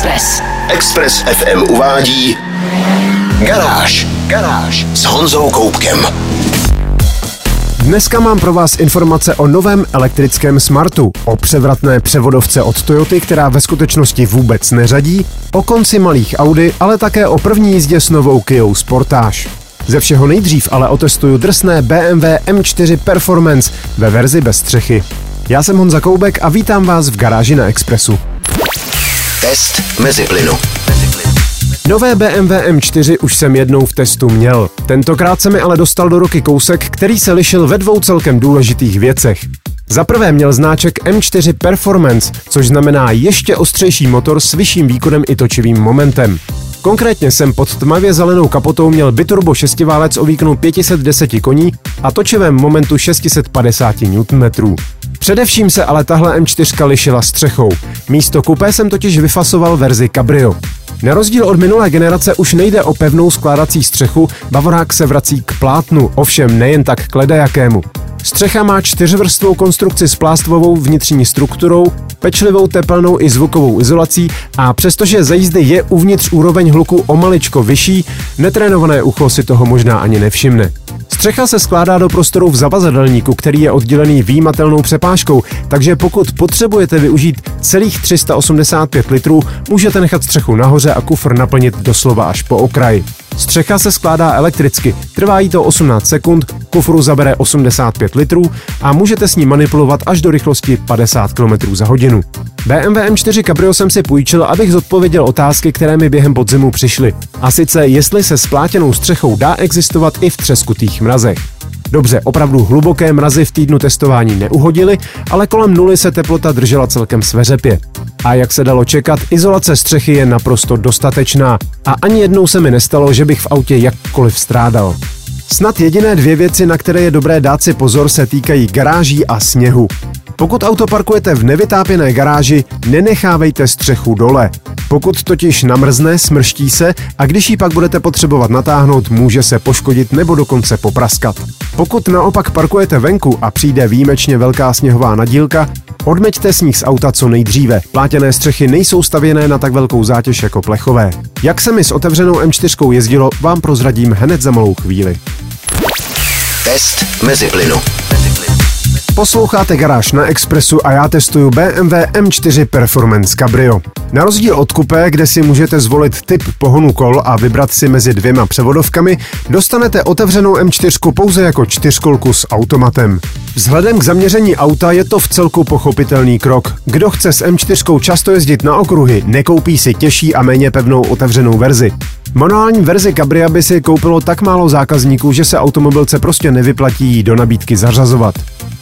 Express. Express FM uvádí Garáž. Garáž s Honzou Koupkem. Dneska mám pro vás informace o novém elektrickém Smartu, o převratné převodovce od Toyoty, která ve skutečnosti vůbec neřadí, o konci malých Audi, ale také o první jízdě s novou Kia Sportage. Ze všeho nejdřív ale otestuju drsné BMW M4 Performance ve verzi bez střechy. Já jsem Honza Koubek a vítám vás v garáži na Expressu. Test mezi plynu. Nové BMW M4 už jsem jednou v testu měl. Tentokrát se mi ale dostal do ruky kousek, který se lišil ve dvou celkem důležitých věcech. Za prvé měl znáček M4 Performance, což znamená ještě ostřejší motor s vyšším výkonem i točivým momentem. Konkrétně jsem pod tmavě zelenou kapotou měl biturbo šestiválec o výkonu 510 koní a točivém momentu 650 Nm. Především se ale tahle M4 lišila střechou. Místo kupé jsem totiž vyfasoval verzi Cabrio. Na rozdíl od minulé generace už nejde o pevnou skládací střechu, Bavorák se vrací k plátnu, ovšem nejen tak k ledajakému. Střecha má čtyřvrstvou konstrukci s plástvovou vnitřní strukturou, pečlivou tepelnou i zvukovou izolací a přestože za jízdy je uvnitř úroveň hluku o maličko vyšší, netrénované ucho si toho možná ani nevšimne. Střecha se skládá do prostoru v zavazadelníku, který je oddělený výjimatelnou přepážkou, takže pokud potřebujete využít celých 385 litrů, můžete nechat střechu nahoře a kufr naplnit doslova až po okraji. Střecha se skládá elektricky, trvá jí to 18 sekund, kufru zabere 85 litrů a můžete s ní manipulovat až do rychlosti 50 km za hodinu. BMW M4 Cabrio jsem si půjčil, abych zodpověděl otázky, které mi během podzimu přišly. A sice, jestli se splátěnou střechou dá existovat i v třeskutých mrazech. Dobře, opravdu hluboké mrazy v týdnu testování neuhodily, ale kolem nuly se teplota držela celkem sveřepě. A jak se dalo čekat, izolace střechy je naprosto dostatečná a ani jednou se mi nestalo, že bych v autě jakkoliv strádal. Snad jediné dvě věci, na které je dobré dát si pozor, se týkají garáží a sněhu. Pokud auto parkujete v nevytápěné garáži, nenechávejte střechu dole. Pokud totiž namrzne, smrští se a když ji pak budete potřebovat natáhnout, může se poškodit nebo dokonce popraskat. Pokud naopak parkujete venku a přijde výjimečně velká sněhová nadílka, odmeďte sníh z auta co nejdříve. Plátěné střechy nejsou stavěné na tak velkou zátěž jako plechové. Jak se mi s otevřenou M4 jezdilo, vám prozradím hned za malou chvíli. Test mezi plynu. Posloucháte Garáž na Expressu a já testuju BMW M4 Performance Cabrio. Na rozdíl od kupé, kde si můžete zvolit typ pohonu kol a vybrat si mezi dvěma převodovkami, dostanete otevřenou M4 pouze jako čtyřkolku s automatem. Vzhledem k zaměření auta je to v celku pochopitelný krok. Kdo chce s M4 často jezdit na okruhy, nekoupí si těžší a méně pevnou otevřenou verzi. Manuální verzi Cabria by si koupilo tak málo zákazníků, že se automobilce prostě nevyplatí do nabídky zařazovat.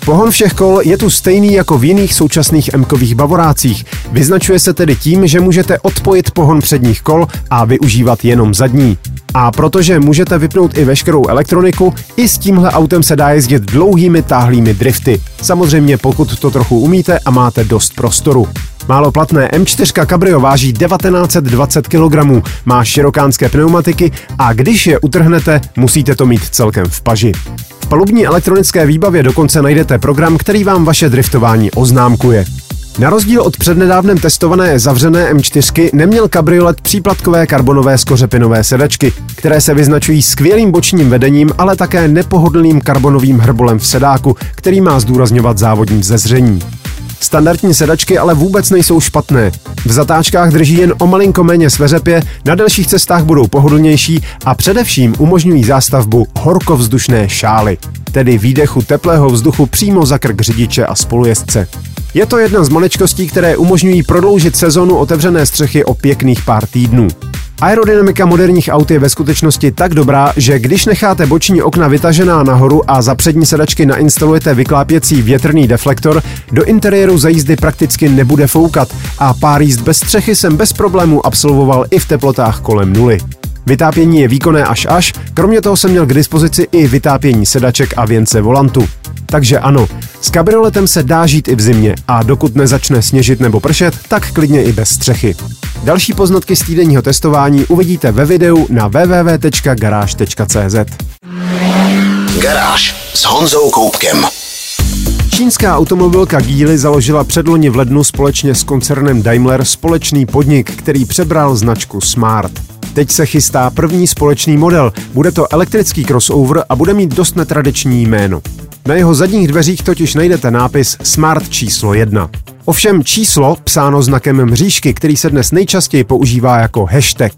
Pohon všech kol je tu stejný jako v jiných současných M-kových bavorácích. Vyznačuje se tedy tím, že můžete odpojit pohon předních kol a využívat jenom zadní. A protože můžete vypnout i veškerou elektroniku, i s tímhle autem se dá jezdit dlouhými táhlými drifty. Samozřejmě pokud to trochu umíte a máte dost prostoru. Málo platné M4 Cabrio váží 1920 kg, má širokánské pneumatiky a když je utrhnete, musíte to mít celkem v paži. V palubní elektronické výbavě dokonce najdete program, který vám vaše driftování oznámkuje. Na rozdíl od přednedávnem testované zavřené M4 neměl kabriolet příplatkové karbonové skořepinové sedačky, které se vyznačují skvělým bočním vedením, ale také nepohodlným karbonovým hrbolem v sedáku, který má zdůrazňovat závodní zezření. Standardní sedačky ale vůbec nejsou špatné. V zatáčkách drží jen o malinko méně sveřepě, na delších cestách budou pohodlnější a především umožňují zástavbu horkovzdušné šály, tedy výdechu teplého vzduchu přímo za krk řidiče a spolujezdce. Je to jedna z maličkostí, které umožňují prodloužit sezonu otevřené střechy o pěkných pár týdnů. Aerodynamika moderních aut je ve skutečnosti tak dobrá, že když necháte boční okna vytažená nahoru a za přední sedačky nainstalujete vyklápěcí větrný deflektor, do interiéru za jízdy prakticky nebude foukat a pár jízd bez střechy jsem bez problémů absolvoval i v teplotách kolem nuly. Vytápění je výkonné až až, kromě toho jsem měl k dispozici i vytápění sedaček a věnce volantu. Takže ano, s kabrioletem se dá žít i v zimě a dokud nezačne sněžit nebo pršet, tak klidně i bez střechy. Další poznatky z týdenního testování uvidíte ve videu na www.garage.cz. Garáž s Honzou Koupkem. Čínská automobilka Geely založila předloni v lednu společně s koncernem Daimler společný podnik, který přebral značku Smart. Teď se chystá první společný model. Bude to elektrický crossover a bude mít dost netradiční jméno. Na jeho zadních dveřích totiž najdete nápis Smart číslo 1. Ovšem číslo, psáno znakem mřížky, který se dnes nejčastěji používá jako hashtag.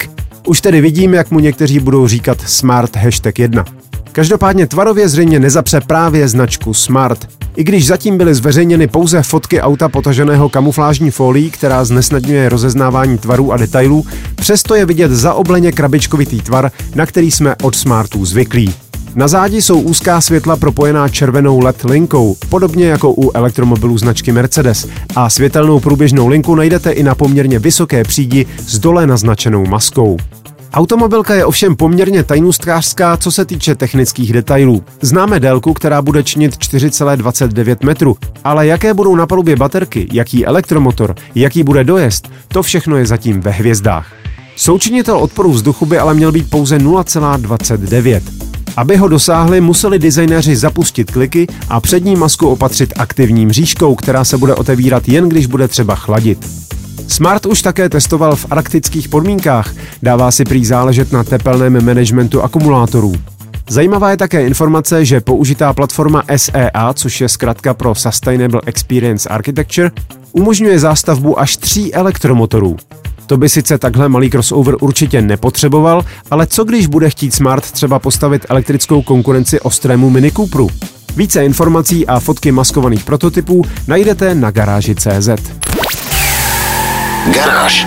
Už tedy vidím, jak mu někteří budou říkat Smart hashtag 1. Každopádně tvarově zřejmě nezapře právě značku Smart. I když zatím byly zveřejněny pouze fotky auta potaženého kamuflážní folií, která znesnadňuje rozeznávání tvarů a detailů, přesto je vidět zaobleně krabičkovitý tvar, na který jsme od Smartů zvyklí. Na zádi jsou úzká světla propojená červenou LED linkou, podobně jako u elektromobilů značky Mercedes. A světelnou průběžnou linku najdete i na poměrně vysoké přídi s dole naznačenou maskou. Automobilka je ovšem poměrně tajnůstkářská, co se týče technických detailů. Známe délku, která bude činit 4,29 metru, ale jaké budou na palubě baterky, jaký elektromotor, jaký bude dojezd, to všechno je zatím ve hvězdách. Součinitel odporu vzduchu by ale měl být pouze 0,29. Aby ho dosáhli, museli designéři zapustit kliky a přední masku opatřit aktivní mřížkou, která se bude otevírat jen když bude třeba chladit. Smart už také testoval v arktických podmínkách, dává si prý záležet na tepelném managementu akumulátorů. Zajímavá je také informace, že použitá platforma SEA, což je zkrátka pro Sustainable Experience Architecture, umožňuje zástavbu až tří elektromotorů. To by sice takhle malý crossover určitě nepotřeboval, ale co když bude chtít Smart třeba postavit elektrickou konkurenci ostrému Mini Coopru? Více informací a fotky maskovaných prototypů najdete na garáži.cz. Garáž.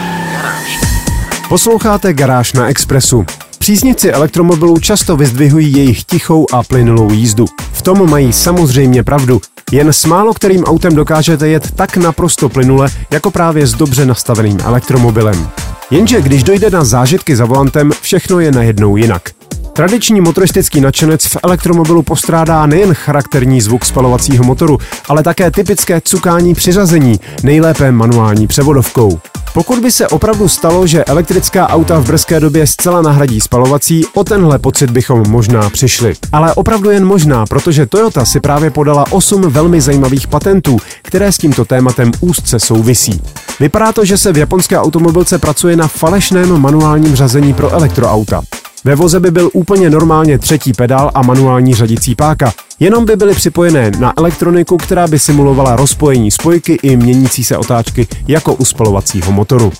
Posloucháte Garáž na Expressu. Příznivci elektromobilů často vyzdvihují jejich tichou a plynulou jízdu. V tom mají samozřejmě pravdu. Jen s málo kterým autem dokážete jet tak naprosto plynule, jako právě s dobře nastaveným elektromobilem. Jenže když dojde na zážitky za volantem, všechno je najednou jinak. Tradiční motoristický nadšenec v elektromobilu postrádá nejen charakterní zvuk spalovacího motoru, ale také typické cukání přiřazení, nejlépe manuální převodovkou. Pokud by se opravdu stalo, že elektrická auta v brzké době zcela nahradí spalovací, o tenhle pocit bychom možná přišli. Ale opravdu jen možná, protože Toyota si právě podala 8 velmi zajímavých patentů, které s tímto tématem úzce souvisí. Vypadá to, že se v japonské automobilce pracuje na falešném manuálním řazení pro elektroauta. Ve voze by byl úplně normálně třetí pedál a manuální řadicí páka, jenom by byly připojené na elektroniku, která by simulovala rozpojení spojky i měnící se otáčky jako u spalovacího motoru.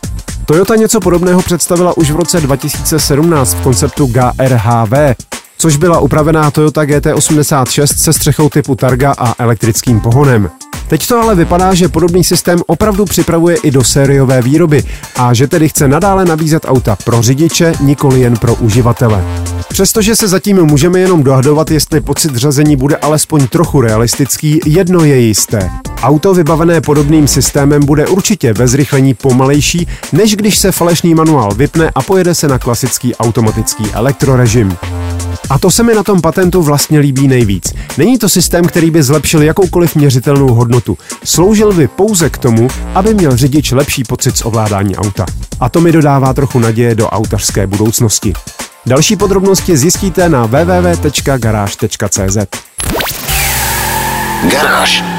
Toyota něco podobného představila už v roce 2017 v konceptu GRHV, což byla upravená Toyota GT86 se střechou typu Targa a elektrickým pohonem. Teď to ale vypadá, že podobný systém opravdu připravuje i do sériové výroby a že tedy chce nadále nabízet auta pro řidiče, nikoli jen pro uživatele. Přestože se zatím můžeme jenom dohadovat, jestli pocit řazení bude alespoň trochu realistický, jedno je jisté. Auto vybavené podobným systémem bude určitě ve zrychlení pomalejší, než když se falešný manuál vypne a pojede se na klasický automatický elektrorežim. A to se mi na tom patentu vlastně líbí nejvíc. Není to systém, který by zlepšil jakoukoliv měřitelnou hodnotu. Sloužil by pouze k tomu, aby měl řidič lepší pocit z ovládání auta. A to mi dodává trochu naděje do autařské budoucnosti. Další podrobnosti zjistíte na www.garage.cz. Garáž.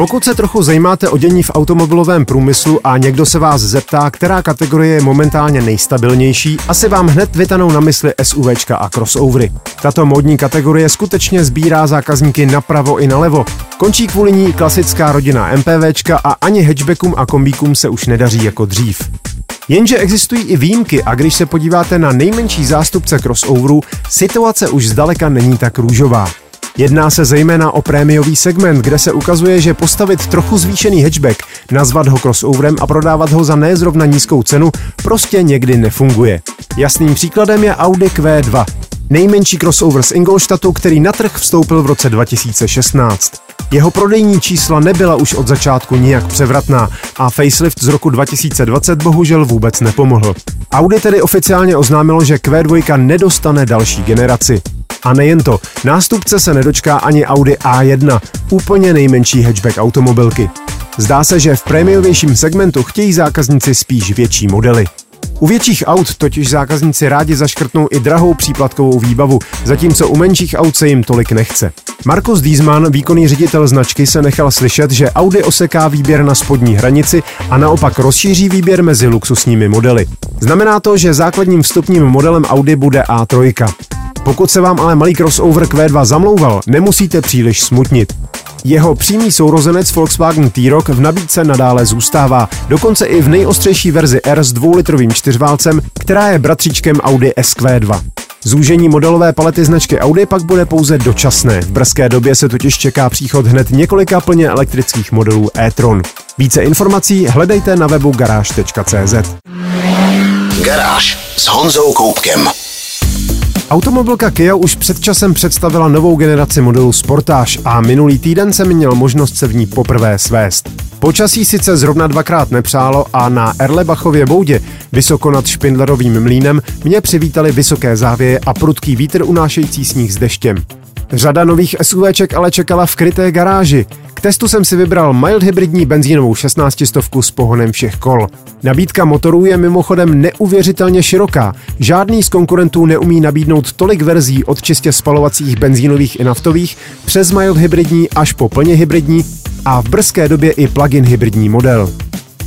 Pokud se trochu zajímáte o dění v automobilovém průmyslu a někdo se vás zeptá, která kategorie je momentálně nejstabilnější, asi vám hned vytanou na mysli SUVčka a crossovery. Tato módní kategorie skutečně sbírá zákazníky napravo i nalevo. Končí kvůli ní klasická rodina MPVčka a ani hatchbackům a kombíkům se už nedaří jako dřív. Jenže existují i výjimky a když se podíváte na nejmenší zástupce crossoverů, situace už zdaleka není tak růžová. Jedná se zejména o prémiový segment, kde se ukazuje, že postavit trochu zvýšený hatchback, nazvat ho crossoverem a prodávat ho za nezrovna nízkou cenu prostě někdy nefunguje. Jasným příkladem je Audi Q2, nejmenší crossover z Ingolstadtu, který na trh vstoupil v roce 2016. Jeho prodejní čísla nebyla už od začátku nijak převratná a facelift z roku 2020 bohužel vůbec nepomohl. Audi tedy oficiálně oznámilo, že Q2 nedostane další generaci. A nejen to, nástupce se nedočká ani Audi A1, úplně nejmenší hatchback automobilky. Zdá se, že v prémiovějším segmentu chtějí zákazníci spíš větší modely. U větších aut totiž zákazníci rádi zaškrtnou i drahou příplatkovou výbavu, zatímco u menších aut se jim tolik nechce. Markus Diesmann, výkonný ředitel značky, se nechal slyšet, že Audi oseká výběr na spodní hranici a naopak rozšíří výběr mezi luxusními modely. Znamená to, že základním vstupním modelem Audi bude A3. Pokud se vám ale malý crossover Q2 zamlouval, nemusíte příliš smutnit. Jeho přímý sourozenec Volkswagen T-Roc v nabídce nadále zůstává, dokonce i v nejostřejší verzi R s dvoulitrovým čtyřválcem, která je bratříčkem Audi SQ2. Zúžení modelové palety značky Audi pak bude pouze dočasné. V brzké době se totiž čeká příchod hned několika plně elektrických modelů e-tron. Více informací hledejte na webu garáž.cz. Garáž s Honzou Koupkem. Automobilka Kia už před časem představila novou generaci modelu Sportage a minulý týden jsem měl možnost se v ní poprvé svést. Počasí sice zrovna dvakrát nepřálo a na Erlebachově boudě, vysoko nad Špindlerovým mlínem, mě přivítali vysoké závěje a prudký vítr unášející sníh s deštěm. Řada nových SUVček ale čekala v kryté garáži. K testu jsem si vybral mild hybridní benzínovou 16 stovku s pohonem všech kol. Nabídka motorů je mimochodem neuvěřitelně široká. Žádný z konkurentů neumí nabídnout tolik verzí od čistě spalovacích benzínových i naftových přes mild hybridní až po plně hybridní a v brzké době i plug-in hybridní model.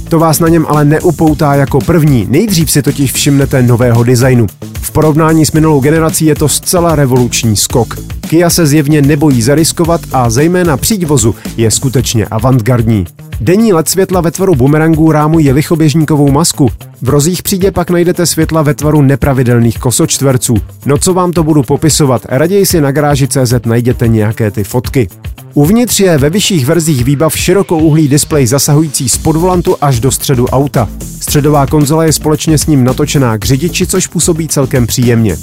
To vás na něm ale neupoutá jako první, nejdřív si totiž všimnete nového designu. V porovnání s minulou generací je to zcela revoluční skok. Kia se zjevně nebojí zariskovat a zejména příď vozu je skutečně avantgardní. Denní LED světla ve tvaru bumerangů rámuje lichoběžníkovou masku. V rozích přídě pak najdete světla ve tvaru nepravidelných kosočtverců. No co vám to budu popisovat, raději si na garáži CZ najděte nějaké ty fotky. Uvnitř je ve vyšších verzích výbav širokouhlý displej zasahující z podvolantu až do středu auta. Středová konzola je společně s ním natočená k řidiči, což působí celkem příjemně.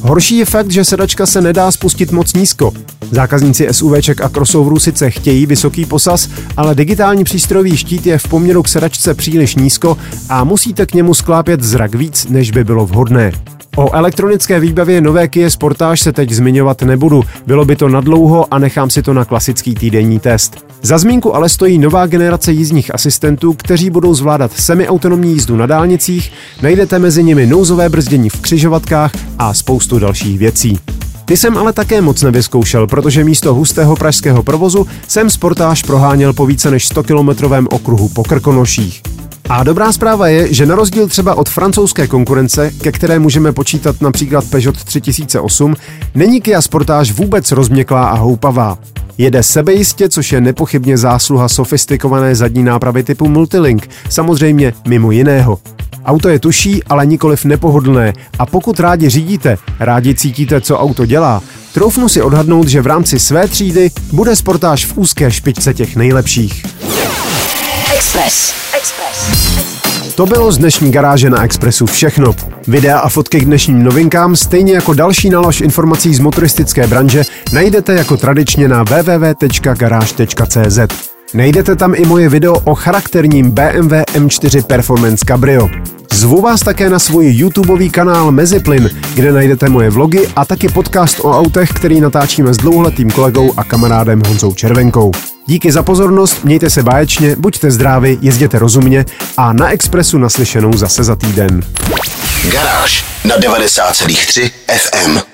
Horší je fakt, že sedačka se nedá spustit moc nízko. Zákazníci SUVček a crossoverů sice chtějí vysoký posaz, ale digitální přístrojový štít je v poměru k sedačce příliš nízko a musíte k němu sklápět zrak víc, než by bylo vhodné. O elektronické výbavě nové Kia Sportage se teď zmiňovat nebudu, bylo by to nadlouho a nechám si to na klasický týdenní test. Za zmínku ale stojí nová generace jízdních asistentů, kteří budou zvládat semiautonomní jízdu na dálnicích, najdete mezi nimi nouzové brzdění v křižovatkách a spoustu dalších věcí. Ty jsem ale také moc nevyzkoušel, protože místo hustého pražského provozu jsem sportáž proháněl po více než 100-kilometrovém okruhu po Krkonoších. A dobrá zpráva je, že na rozdíl třeba od francouzské konkurence, ke které můžeme počítat například Peugeot 3008, není Kia Sportage vůbec rozměklá a houpavá. Jede sebejistě, což je nepochybně zásluha sofistikované zadní nápravy typu Multilink, samozřejmě mimo jiného. Auto je tuší, ale nikoliv nepohodlné a pokud rádi řídíte, rádi cítíte, co auto dělá, troufnu si odhadnout, že v rámci své třídy bude sportáž v úzké špičce těch nejlepších. Express. Express. To bylo z dnešní garáže na Expressu všechno. Videa a fotky k dnešním novinkám, stejně jako další nalož informací z motoristické branže, najdete jako tradičně na www.garage.cz. Najdete tam i moje video o charakterním BMW M4 Performance Cabrio. Zvu vás také na svůj YouTubeový kanál Meziplyn, kde najdete moje vlogy a taky podcast o autech, který natáčíme s dlouhletým kolegou a kamarádem Honzou Červenkou. Díky za pozornost, mějte se báječně, buďte zdraví, jezděte rozumně a na Expressu naslyšenou zase za týden. Garáž na 90,3 FM.